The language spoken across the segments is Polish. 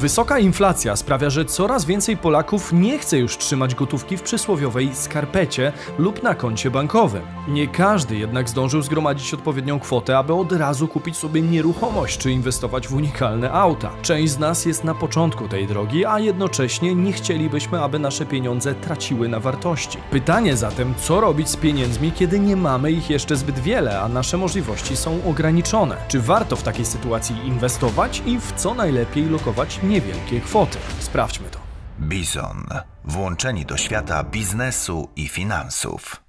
Wysoka inflacja sprawia, że coraz więcej Polaków nie chce już trzymać gotówki w przysłowiowej skarpecie lub na koncie bankowym. Nie każdy jednak zdążył zgromadzić odpowiednią kwotę, aby od razu kupić sobie nieruchomość czy inwestować w unikalne auta. Część z nas jest na początku tej drogi, a jednocześnie nie chcielibyśmy, aby nasze pieniądze traciły na wartości. Pytanie zatem, co robić z pieniędzmi, kiedy nie mamy ich jeszcze zbyt wiele, a nasze możliwości są ograniczone? Czy warto w takiej sytuacji inwestować i w co najlepiej lokować niewielkie kwoty? Sprawdźmy to. Bizon. Włączeni do świata biznesu i finansów.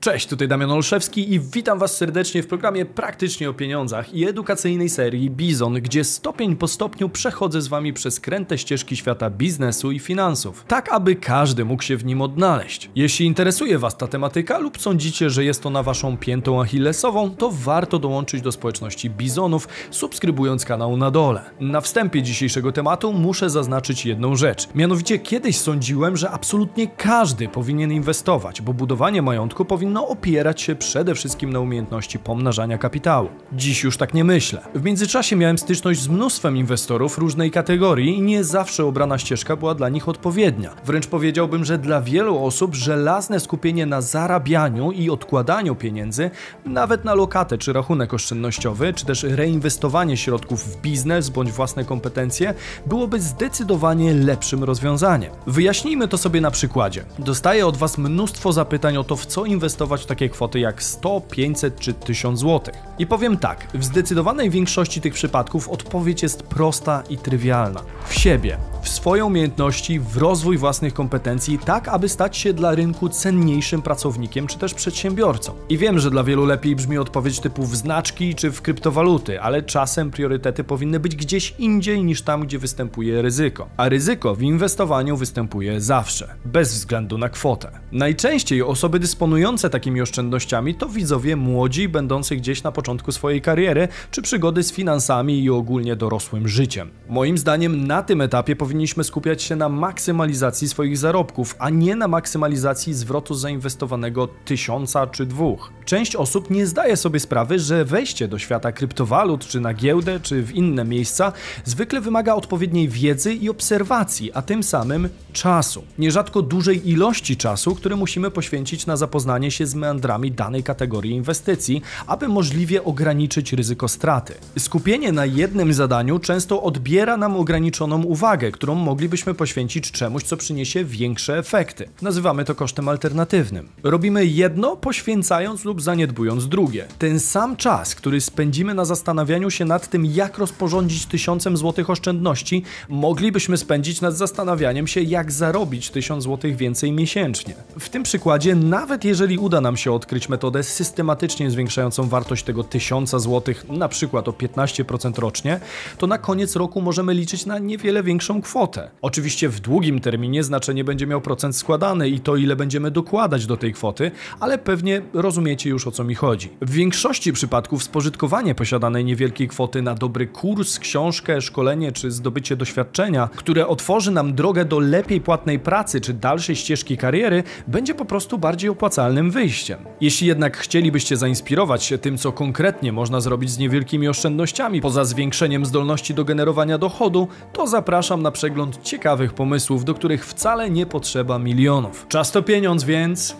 Cześć, tutaj Damian Olszewski i witam Was serdecznie w programie Praktycznie o Pieniądzach i edukacyjnej serii Bizon, gdzie stopień po stopniu przechodzę z Wami przez kręte ścieżki świata biznesu i finansów, tak aby każdy mógł się w nim odnaleźć. Jeśli interesuje Was ta tematyka lub sądzicie, że jest ona Waszą piętą achillesową, to warto dołączyć do społeczności Bizonów, subskrybując kanał na dole. Na wstępie dzisiejszego tematu muszę zaznaczyć jedną rzecz. Mianowicie kiedyś sądziłem, że absolutnie każdy powinien inwestować, bo budowanie majątku powinno powinno opierać się przede wszystkim na umiejętności pomnażania kapitału. Dziś już tak nie myślę. W międzyczasie miałem styczność z mnóstwem inwestorów różnej kategorii i nie zawsze obrana ścieżka była dla nich odpowiednia. Wręcz powiedziałbym, że dla wielu osób żelazne skupienie na zarabianiu i odkładaniu pieniędzy, nawet na lokatę czy rachunek oszczędnościowy, czy też reinwestowanie środków w biznes bądź własne kompetencje, byłoby zdecydowanie lepszym rozwiązaniem. Wyjaśnijmy to sobie na przykładzie. Dostaję od Was mnóstwo zapytań o to, w co inwestować inwestować w takie kwoty jak 100, 500 czy 1000 zł. I powiem tak, w zdecydowanej większości tych przypadków odpowiedź jest prosta i trywialna. W siebie, w swoje umiejętności, w rozwój własnych kompetencji, tak aby stać się dla rynku cenniejszym pracownikiem czy też przedsiębiorcą. I wiem, że dla wielu lepiej brzmi odpowiedź typu w znaczki czy w kryptowaluty, ale czasem priorytety powinny być gdzieś indziej niż tam, gdzie występuje ryzyko. A ryzyko w inwestowaniu występuje zawsze, bez względu na kwotę. Najczęściej osoby dysponujące takimi oszczędnościami to widzowie młodzi, będący gdzieś na początku swojej kariery, czy przygody z finansami i ogólnie dorosłym życiem. Moim zdaniem na tym etapie powinniśmy skupiać się na maksymalizacji swoich zarobków, a nie na maksymalizacji zwrotu zainwestowanego tysiąca czy dwóch. Część osób nie zdaje sobie sprawy, że wejście do świata kryptowalut, czy na giełdę, czy w inne miejsca zwykle wymaga odpowiedniej wiedzy i obserwacji, a tym samym czasu. Nierzadko dużej ilości czasu, który musimy poświęcić na zapoznanie się z meandrami danej kategorii inwestycji, aby możliwie ograniczyć ryzyko straty. Skupienie na jednym zadaniu często odbiera nam ograniczoną uwagę, którą moglibyśmy poświęcić czemuś, co przyniesie większe efekty. Nazywamy to kosztem alternatywnym. Robimy jedno, poświęcając lub zaniedbując drugie. Ten sam czas, który spędzimy na zastanawianiu się nad tym, jak rozporządzić tysiącem złotych oszczędności, moglibyśmy spędzić nad zastanawianiem się, jak zarobić tysiąc złotych więcej miesięcznie. W tym przykładzie, nawet jeżeli uda nam się odkryć metodę systematycznie zwiększającą wartość tego tysiąca złotych, na przykład o 15% rocznie, to na koniec roku możemy liczyć na niewiele większą kwotę. Oczywiście w długim terminie znaczenie będzie miał procent składany i to ile będziemy dokładać do tej kwoty, ale pewnie rozumiecie już o co mi chodzi. W większości przypadków spożytkowanie posiadanej niewielkiej kwoty na dobry kurs, książkę, szkolenie czy zdobycie doświadczenia, które otworzy nam drogę do lepiej płatnej pracy czy dalszej ścieżki kariery, będzie po prostu bardziej opłacalnym wyjściem. Jeśli jednak chcielibyście zainspirować się tym, co konkretnie można zrobić z niewielkimi oszczędnościami poza zwiększeniem zdolności do generowania dochodu, to zapraszam na przegląd ciekawych pomysłów, do których wcale nie potrzeba milionów. Czas to pieniądz, więc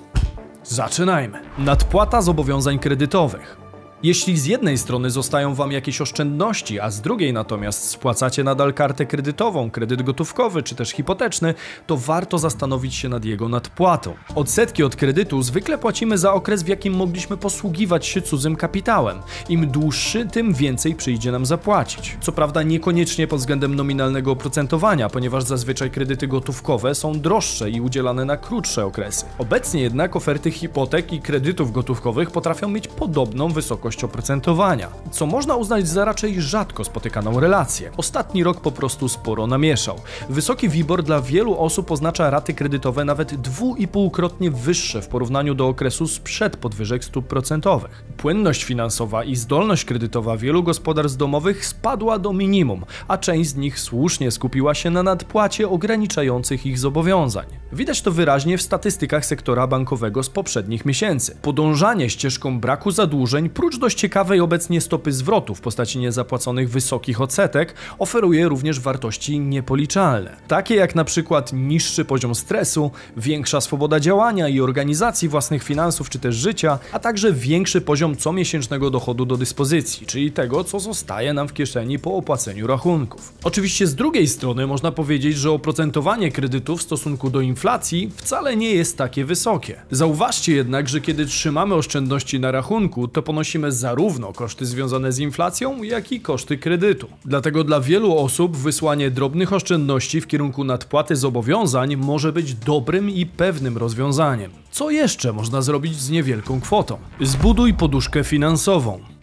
zaczynajmy. Nadpłata zobowiązań kredytowych. Jeśli z jednej strony zostają Wam jakieś oszczędności, a z drugiej natomiast spłacacie nadal kartę kredytową, kredyt gotówkowy czy też hipoteczny, to warto zastanowić się nad jego nadpłatą. Odsetki od kredytu zwykle płacimy za okres, w jakim mogliśmy posługiwać się cudzym kapitałem. Im dłuższy, tym więcej przyjdzie nam zapłacić. Co prawda niekoniecznie pod względem nominalnego oprocentowania, ponieważ zazwyczaj kredyty gotówkowe są droższe i udzielane na krótsze okresy. Obecnie jednak oferty hipotek i kredytów gotówkowych potrafią mieć podobną wysokość wysokość oprocentowania, co można uznać za raczej rzadko spotykaną relację. Ostatni rok po prostu sporo namieszał. Wysoki WIBOR dla wielu osób oznacza raty kredytowe nawet dwuipółkrotnie wyższe w porównaniu do okresu sprzed podwyżek stóp procentowych. Płynność finansowa i zdolność kredytowa wielu gospodarstw domowych spadła do minimum, a część z nich słusznie skupiła się na nadpłacie ograniczających ich zobowiązań. Widać to wyraźnie w statystykach sektora bankowego z poprzednich miesięcy. Podążanie ścieżką braku zadłużeń, prócz dość ciekawej obecnie stopy zwrotu w postaci niezapłaconych wysokich odsetek, oferuje również wartości niepoliczalne. Takie jak na przykład niższy poziom stresu, większa swoboda działania i organizacji własnych finansów czy też życia, a także większy poziom comiesięcznego dochodu do dyspozycji, czyli tego, co zostaje nam w kieszeni po opłaceniu rachunków. Oczywiście z drugiej strony można powiedzieć, że oprocentowanie kredytu w stosunku do inflacji wcale nie jest takie wysokie. Zauważcie jednak, że kiedy trzymamy oszczędności na rachunku, to ponosimy zarówno koszty związane z inflacją, jak i koszty kredytu. Dlatego dla wielu osób wysłanie drobnych oszczędności w kierunku nadpłaty zobowiązań może być dobrym i pewnym rozwiązaniem. Co jeszcze można zrobić z niewielką kwotą? Zbuduj poduszkę finansową.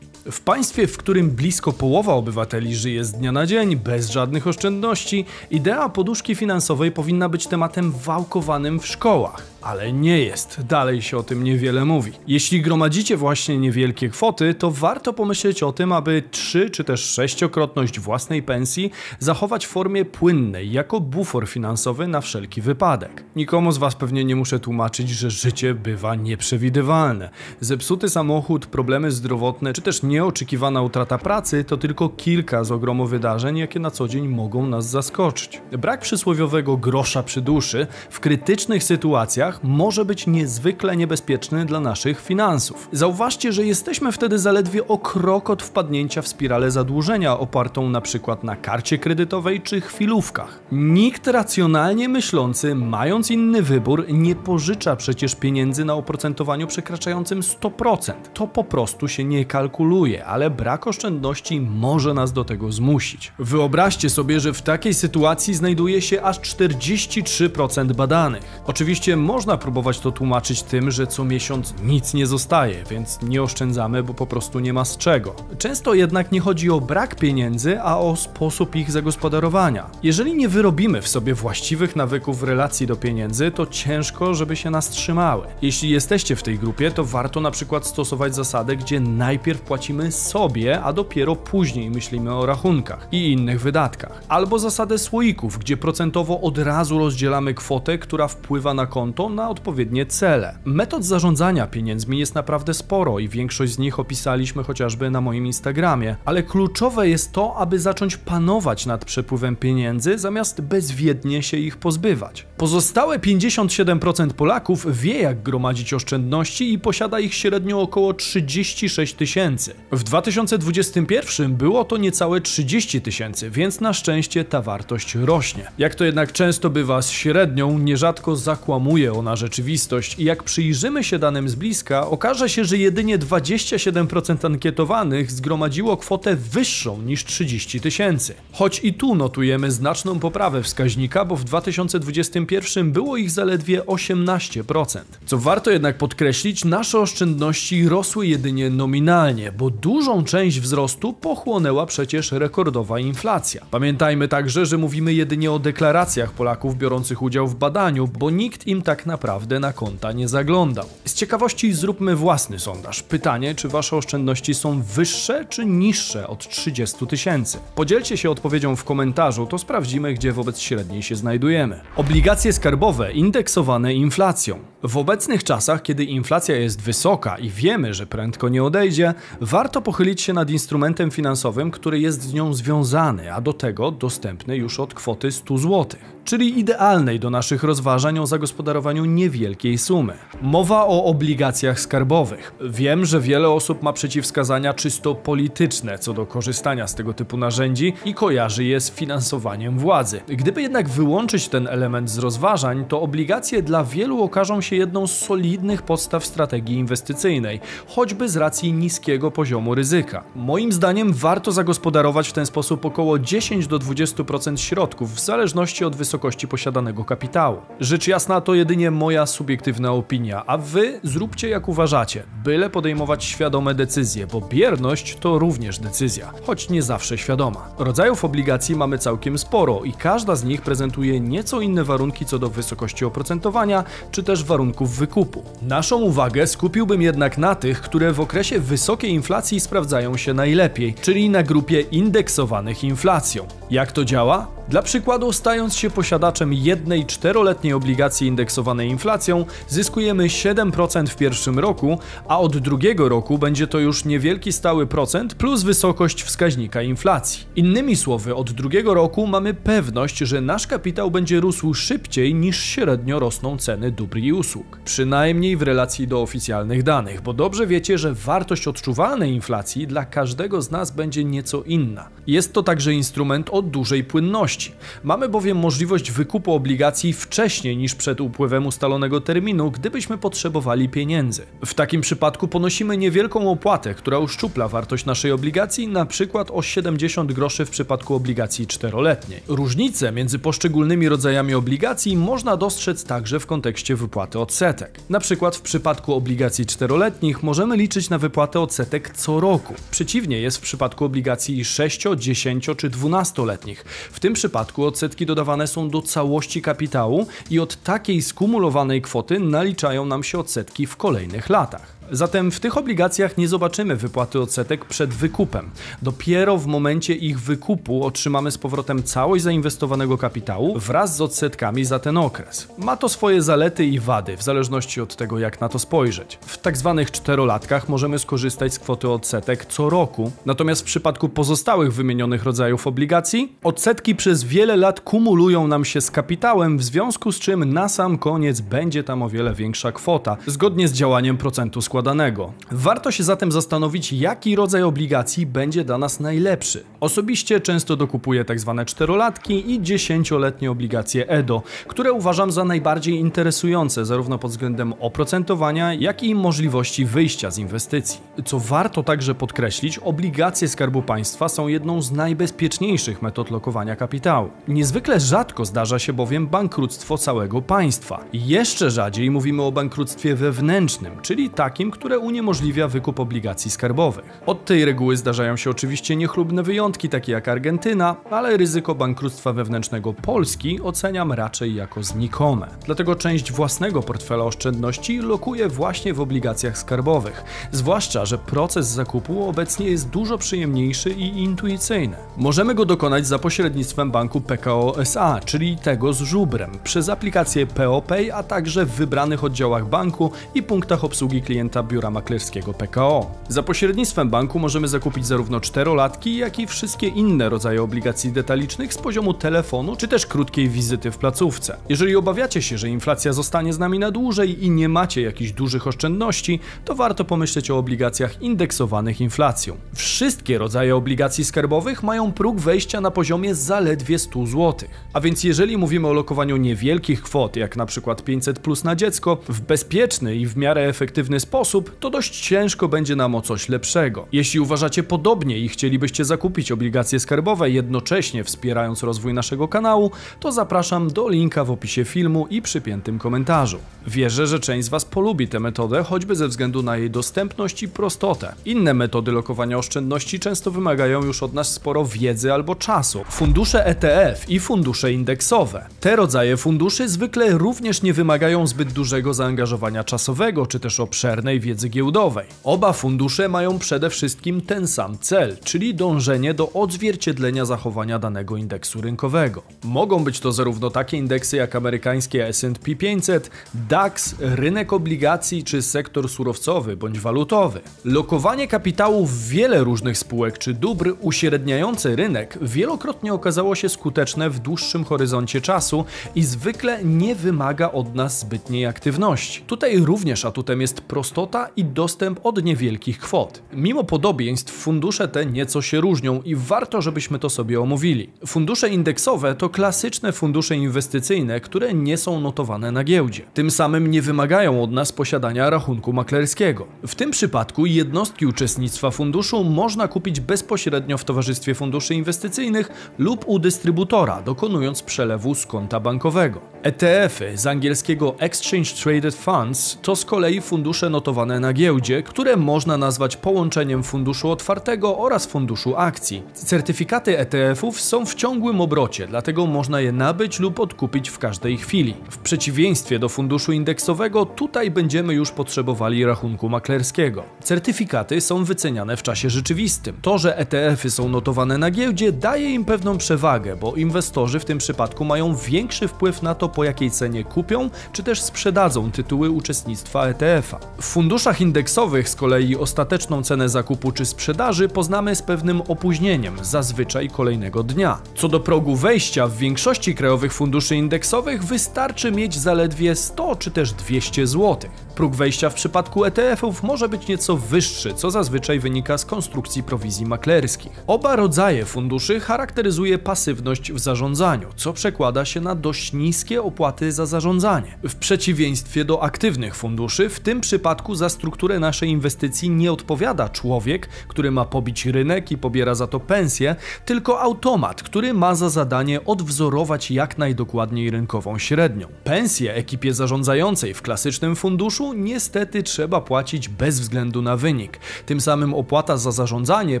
W państwie, w którym blisko połowa obywateli żyje z dnia na dzień, bez żadnych oszczędności, idea poduszki finansowej powinna być tematem wałkowanym w szkołach ale nie jest. Dalej się o tym niewiele mówi. Jeśli gromadzicie właśnie niewielkie kwoty, to warto pomyśleć o tym, aby trzy czy też sześciokrotność własnej pensji zachować w formie płynnej, jako bufor finansowy na wszelki wypadek. Nikomu z Was pewnie nie muszę tłumaczyć, że życie bywa nieprzewidywalne. Zepsuty samochód, problemy zdrowotne, czy też nieoczekiwana utrata pracy to tylko kilka z ogromu wydarzeń, jakie na co dzień mogą nas zaskoczyć. Brak przysłowiowego grosza przy duszy w krytycznych sytuacjach może być niezwykle niebezpieczny dla naszych finansów. Zauważcie, że jesteśmy wtedy zaledwie o krok od wpadnięcia w spiralę zadłużenia opartą na przykład na karcie kredytowej czy chwilówkach. Nikt racjonalnie myślący, mając inny wybór, nie pożycza przecież pieniędzy na oprocentowaniu przekraczającym 100%. To po prostu się nie kalkuluje, ale brak oszczędności może nas do tego zmusić. Wyobraźcie sobie, że w takiej sytuacji znajduje się aż 43% badanych. Oczywiście może można próbować to tłumaczyć tym, że co miesiąc nic nie zostaje, więc nie oszczędzamy, bo po prostu nie ma z czego. Często jednak nie chodzi o brak pieniędzy, a o sposób ich zagospodarowania. Jeżeli nie wyrobimy w sobie właściwych nawyków w relacji do pieniędzy, to ciężko, żeby się nas trzymały. Jeśli jesteście w tej grupie, to warto na przykład stosować zasadę, gdzie najpierw płacimy sobie, a dopiero później myślimy o rachunkach i innych wydatkach. Albo zasadę słoików, gdzie procentowo od razu rozdzielamy kwotę, która wpływa na konto na odpowiednie cele. Metod zarządzania pieniędzmi jest naprawdę sporo i większość z nich opisaliśmy chociażby na moim Instagramie, ale kluczowe jest to, aby zacząć panować nad przepływem pieniędzy zamiast bezwiednie się ich pozbywać. Pozostałe 57% Polaków wie jak gromadzić oszczędności i posiada ich średnio około 36 tysięcy. W 2021 było to niecałe 30 tysięcy, więc na szczęście ta wartość rośnie. Jak to jednak często bywa z średnią, nierzadko zakłamuje ona rzeczywistość i jak przyjrzymy się danym z bliska, okaże się, że jedynie 27% ankietowanych zgromadziło kwotę wyższą niż 30 tysięcy. Choć i tu notujemy znaczną poprawę wskaźnika, bo w 2021 było ich zaledwie 18%. Co warto jednak podkreślić, nasze oszczędności rosły jedynie nominalnie, bo dużą część wzrostu pochłonęła przecież rekordowa inflacja. Pamiętajmy także, że mówimy jedynie o deklaracjach Polaków biorących udział w badaniu, bo nikt im tak naprawdę na konta nie zaglądał. Z ciekawości zróbmy własny sondaż. Pytanie, czy wasze oszczędności są wyższe czy niższe od 30 tysięcy? Podzielcie się odpowiedzią w komentarzu, to sprawdzimy, gdzie wobec średniej się znajdujemy. Obligacje skarbowe indeksowane inflacją. W obecnych czasach, kiedy inflacja jest wysoka i wiemy, że prędko nie odejdzie, warto pochylić się nad instrumentem finansowym, który jest z nią związany, a do tego dostępny już od kwoty 100 zł, czyli idealnej do naszych rozważań o zagospodarowaniu niewielkiej sumy. Mowa o obligacjach skarbowych. Wiem, że wiele osób ma przeciwwskazania czysto polityczne co do korzystania z tego typu narzędzi i kojarzy je z finansowaniem władzy. Gdyby jednak wyłączyć ten element z rozważań, to obligacje dla wielu okażą się jedną z solidnych podstaw strategii inwestycyjnej, choćby z racji niskiego poziomu ryzyka. Moim zdaniem warto zagospodarować w ten sposób około 10 do 20% środków w zależności od wysokości posiadanego kapitału. Rzecz jasna to jedynie moja subiektywna opinia, a wy zróbcie jak uważacie, byle podejmować świadome decyzje, bo bierność to również decyzja, choć nie zawsze świadoma. Rodzajów obligacji mamy całkiem sporo i każda z nich prezentuje nieco inne warunki co do wysokości oprocentowania, czy też warunków wykupu. Naszą uwagę skupiłbym jednak na tych, które w okresie wysokiej inflacji sprawdzają się najlepiej, czyli na grupie indeksowanych inflacją. Jak to działa? Dla przykładu, stając się posiadaczem jednej czteroletniej obligacji indeksowanej inflacją, zyskujemy 7% w pierwszym roku, a od drugiego roku będzie to już niewielki stały procent plus wysokość wskaźnika inflacji. Innymi słowy, od drugiego roku mamy pewność, że nasz kapitał będzie rósł szybciej niż średnio rosną ceny dóbr i usług. Przynajmniej w relacji do oficjalnych danych, bo dobrze wiecie, że wartość odczuwalnej inflacji dla każdego z nas będzie nieco inna. Jest to także instrument o dużej płynności. Mamy bowiem możliwość wykupu obligacji wcześniej niż przed upływem ustalonego terminu, gdybyśmy potrzebowali pieniędzy. W takim przypadku ponosimy niewielką opłatę, która uszczupla wartość naszej obligacji, na przykład o 70 groszy w przypadku obligacji czteroletniej. Różnice między poszczególnymi rodzajami obligacji można dostrzec także w kontekście wypłaty odsetek. Na przykład w przypadku obligacji czteroletnich możemy liczyć na wypłatę odsetek co roku. Przeciwnie jest w przypadku obligacji 6, 10 czy 12-letnich. W tym przypadku odsetki dodawane są do całości kapitału i od takiej skumulowanej kwoty naliczają nam się odsetki w kolejnych latach. Zatem w tych obligacjach nie zobaczymy wypłaty odsetek przed wykupem. Dopiero w momencie ich wykupu otrzymamy z powrotem całość zainwestowanego kapitału wraz z odsetkami za ten okres. Ma to swoje zalety i wady, w zależności od tego, jak na to spojrzeć. W tak zwanych czterolatkach możemy skorzystać z kwoty odsetek co roku, natomiast w przypadku pozostałych wymienionych rodzajów obligacji, odsetki przez wiele lat kumulują nam się z kapitałem, w związku z czym na sam koniec będzie tam o wiele większa kwota, zgodnie z działaniem procentu składowego składanego. Warto się zatem zastanowić, jaki rodzaj obligacji będzie dla nas najlepszy. Osobiście często dokupuję tzw. Tak czterolatki i dziesięcioletnie obligacje EDO, które uważam za najbardziej interesujące zarówno pod względem oprocentowania, jak i możliwości wyjścia z inwestycji. Co warto także podkreślić, obligacje Skarbu Państwa są jedną z najbezpieczniejszych metod lokowania kapitału. Niezwykle rzadko zdarza się bowiem bankructwo całego państwa. Jeszcze rzadziej mówimy o bankructwie wewnętrznym, czyli takim, które uniemożliwia wykup obligacji skarbowych. Od tej reguły zdarzają się oczywiście niechlubne wyjątki, takie jak Argentyna, ale ryzyko bankructwa wewnętrznego Polski oceniam raczej jako znikome. Dlatego część własnego portfela oszczędności lokuję właśnie w obligacjach skarbowych, zwłaszcza, że proces zakupu obecnie jest dużo przyjemniejszy i intuicyjny. Możemy go dokonać za pośrednictwem banku PKO SA, czyli tego z żubrem, przez aplikację POPay, a także w wybranych oddziałach banku i punktach obsługi klienta biura maklerskiego PKO. Za pośrednictwem banku możemy zakupić zarówno czterolatki, jak i wszystkie inne rodzaje obligacji detalicznych z poziomu telefonu czy też krótkiej wizyty w placówce. Jeżeli obawiacie się, że inflacja zostanie z nami na dłużej i nie macie jakichś dużych oszczędności, to warto pomyśleć o obligacjach indeksowanych inflacją. Wszystkie rodzaje obligacji skarbowych mają próg wejścia na poziomie zaledwie 100 zł. A więc jeżeli mówimy o lokowaniu niewielkich kwot, jak na przykład 500 plus na dziecko, w bezpieczny i w miarę efektywny sposób, to dość ciężko będzie nam o coś lepszego. Jeśli uważacie podobnie i chcielibyście zakupić obligacje skarbowe, jednocześnie wspierając rozwój naszego kanału, to zapraszam do linka w opisie filmu i przypiętym komentarzu. Wierzę, że część z Was polubi tę metodę, choćby ze względu na jej dostępność i prostotę. Inne metody lokowania oszczędności często wymagają już od nas sporo wiedzy albo czasu. Fundusze ETF i fundusze indeksowe. Te rodzaje funduszy zwykle również nie wymagają zbyt dużego zaangażowania czasowego czy też obszernej wiedzy giełdowej. Oba fundusze mają przede wszystkim ten sam cel, czyli dążenie do odzwierciedlenia zachowania danego indeksu rynkowego. Mogą być to zarówno takie indeksy jak amerykańskie S&P 500, DAX, rynek obligacji czy sektor surowcowy bądź walutowy. Lokowanie kapitału w wiele różnych spółek czy dóbr uśredniające rynek wielokrotnie okazało się skuteczne w dłuższym horyzoncie czasu i zwykle nie wymaga od nas zbytniej aktywności. Tutaj również atutem jest prostota i dostęp od niewielkich kwot. Mimo podobieństw fundusze te nieco się różnią i warto, żebyśmy to sobie omówili. Fundusze indeksowe to klasyczne fundusze inwestycyjne, które nie są notowane na giełdzie. Tym samym nie wymagają od nas posiadania rachunku maklerskiego. W tym przypadku jednostki uczestnictwa funduszu można kupić bezpośrednio w towarzystwie funduszy inwestycyjnych lub u dystrybutora, dokonując przelewu z konta bankowego. ETF-y z angielskiego Exchange Traded Funds to z kolei fundusze notowane na giełdzie, które można nazwać połączeniem funduszu otwartego oraz funduszu akcji. Certyfikaty ETF-ów są w ciągłym obrocie, dlatego można je nabyć lub odkupić w każdej chwili. W przeciwieństwie do funduszu indeksowego, tutaj będziemy już potrzebowali rachunku maklerskiego. Certyfikaty są wyceniane w czasie rzeczywistym. To, że ETF-y są notowane na giełdzie, daje im pewną przewagę, bo inwestorzy w tym przypadku mają większy wpływ na to, po jakiej cenie kupią, czy też sprzedadzą tytuły uczestnictwa ETF-a. W funduszach indeksowych z kolei ostateczną cenę zakupu czy sprzedaży poznamy z pewnym opóźnieniem, zazwyczaj kolejnego dnia. Co do progu wejścia, w większości krajowych funduszy indeksowych wystarczy mieć zaledwie 100 czy też 200 zł. Próg wejścia w przypadku ETF-ów może być nieco wyższy, co zazwyczaj wynika z konstrukcji prowizji maklerskich. Oba rodzaje funduszy charakteryzuje pasywność w zarządzaniu, co przekłada się na dość niskie opłaty za zarządzanie. W przeciwieństwie do aktywnych funduszy, w tym przypadku za strukturę naszej inwestycji nie odpowiada człowiek, który ma pobić rynek i pobiera za to pensję, tylko automat, który ma za zadanie odwzorować jak najdokładniej rynkową średnią. Pensję ekipie zarządzającej w klasycznym funduszu niestety trzeba płacić bez względu na wynik. Tym samym opłata za zarządzanie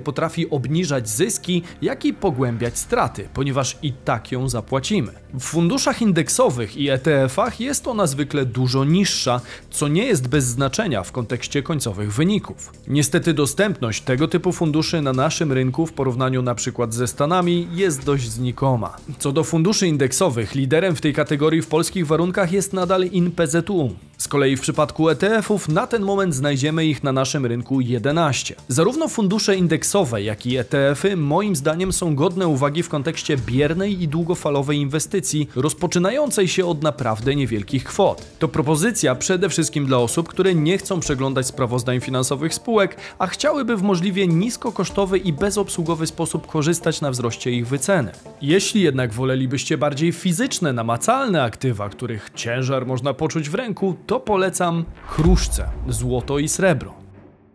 potrafi obniżać zyski, jak i pogłębiać straty, ponieważ i tak ją zapłacimy. W funduszach indeksowych i ETF-ach jest ona zwykle dużo niższa, co nie jest bez znaczenia w kontekście końcowych wyników. Niestety dostępność tego typu funduszy na naszym rynku w porównaniu na przykład ze Stanami jest dość znikoma. Co do funduszy indeksowych, liderem w tej kategorii w polskich warunkach jest nadal InPZU. Z kolei w przypadku ETF-ów na ten moment znajdziemy ich na naszym rynku 11. Zarówno fundusze indeksowe, jak i ETF-y moim zdaniem są godne uwagi w kontekście biernej i długofalowej inwestycji, rozpoczynającej się od naprawdę niewielkich kwot. To propozycja przede wszystkim dla osób, które nie chcą przeglądać sprawozdań finansowych spółek, a chciałyby w możliwie niskokosztowy i bezobsługowy sposób korzystać na wzroście ich wyceny. Jeśli jednak wolelibyście bardziej fizyczne, namacalne aktywa, których ciężar można poczuć w ręku, to polecam chruszce, złoto i srebro.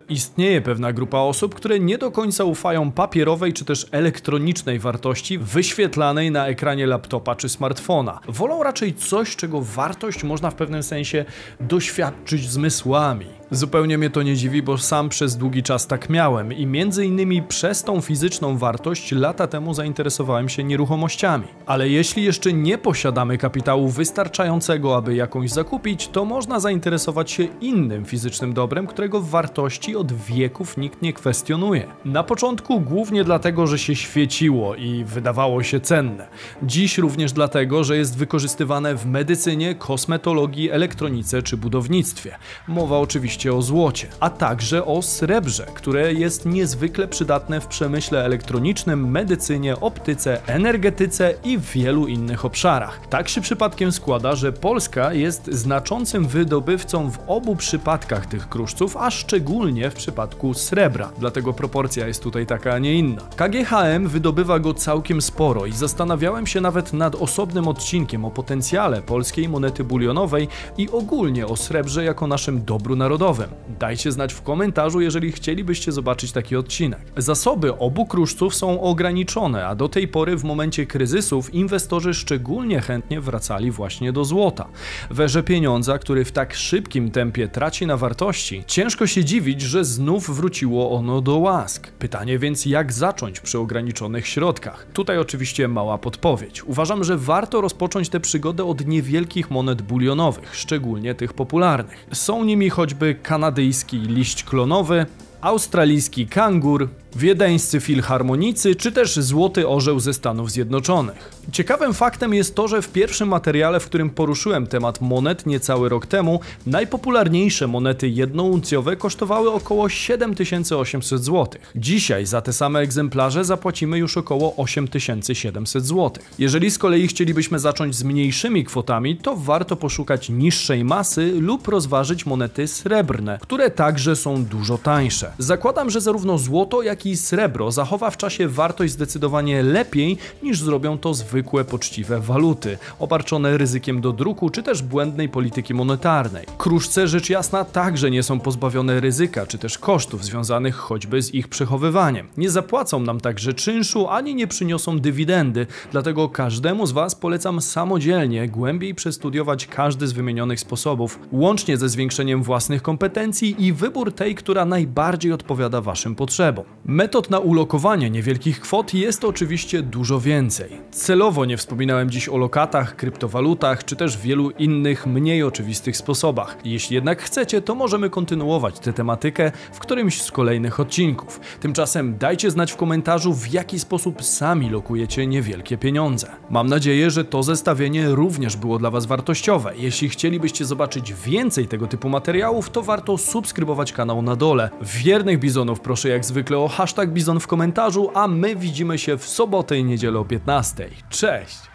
Istnieje pewna grupa osób, które nie do końca ufają papierowej czy też elektronicznej wartości wyświetlanej na ekranie laptopa czy smartfona. Wolą raczej coś, czego wartość można w pewnym sensie doświadczyć zmysłami. Zupełnie mnie to nie dziwi, bo sam przez długi czas tak miałem i między innymi przez tą fizyczną wartość lata temu zainteresowałem się nieruchomościami. Ale jeśli jeszcze nie posiadamy kapitału wystarczającego, aby jakąś zakupić, to można zainteresować się innym fizycznym dobrem, którego wartości od wieków nikt nie kwestionuje. Na początku głównie dlatego, że się świeciło i wydawało się cenne. Dziś również dlatego, że jest wykorzystywane w medycynie, kosmetologii, elektronice czy budownictwie. Mowa oczywiście o złocie, a także o srebrze, które jest niezwykle przydatne w przemyśle elektronicznym, medycynie, optyce, energetyce i wielu innych obszarach. Tak się przypadkiem składa, że Polska jest znaczącym wydobywcą w obu przypadkach tych kruszców, a szczególnie w przypadku srebra. Dlatego proporcja jest tutaj taka, a nie inna. KGHM wydobywa go całkiem sporo i zastanawiałem się nawet nad osobnym odcinkiem o potencjale polskiej monety bulionowej i ogólnie o srebrze jako naszym dobru narodowym. Dajcie znać w komentarzu, jeżeli chcielibyście zobaczyć taki odcinek. Zasoby obu kruszców są ograniczone, a do tej pory w momencie kryzysów inwestorzy szczególnie chętnie wracali właśnie do złota. W erze pieniądza, który w tak szybkim tempie traci na wartości, ciężko się dziwić, że znów wróciło ono do łask. Pytanie więc, jak zacząć przy ograniczonych środkach? Tutaj oczywiście mała podpowiedź. Uważam, że warto rozpocząć tę przygodę od niewielkich monet bulionowych, szczególnie tych popularnych. Są nimi choćby kanadyjski liść klonowy, australijski kangur, wiedeńscy filharmonicy czy też złoty orzeł ze Stanów Zjednoczonych. Ciekawym faktem jest to, że w pierwszym materiale, w którym poruszyłem temat monet niecały rok temu, najpopularniejsze monety jednouncjowe kosztowały około 7800 zł. Dzisiaj za te same egzemplarze zapłacimy już około 8700 zł. Jeżeli z kolei chcielibyśmy zacząć z mniejszymi kwotami, to warto poszukać niższej masy lub rozważyć monety srebrne, które także są dużo tańsze. Zakładam, że zarówno złoto, jak i monetki srebro zachowa w czasie wartość zdecydowanie lepiej niż zrobią to zwykłe poczciwe waluty, obarczone ryzykiem do druku czy też błędnej polityki monetarnej. Kruszce rzecz jasna także nie są pozbawione ryzyka czy też kosztów związanych choćby z ich przechowywaniem. Nie zapłacą nam także czynszu ani nie przyniosą dywidendy, dlatego każdemu z Was polecam samodzielnie głębiej przestudiować każdy z wymienionych sposobów, łącznie ze zwiększeniem własnych kompetencji i wybór tej, która najbardziej odpowiada Waszym potrzebom. Metod na ulokowanie niewielkich kwot jest oczywiście dużo więcej. Celowo nie wspominałem dziś o lokatach, kryptowalutach czy też wielu innych mniej oczywistych sposobach. Jeśli jednak chcecie, to możemy kontynuować tę tematykę w którymś z kolejnych odcinków. Tymczasem dajcie znać w komentarzu, w jaki sposób sami lokujecie niewielkie pieniądze. Mam nadzieję, że to zestawienie również było dla Was wartościowe. Jeśli chcielibyście zobaczyć więcej tego typu materiałów, to warto subskrybować kanał na dole. Wiernych bizonów proszę jak zwykle o hashtag bizon w komentarzu, a my widzimy się w sobotę i niedzielę o 15. Cześć!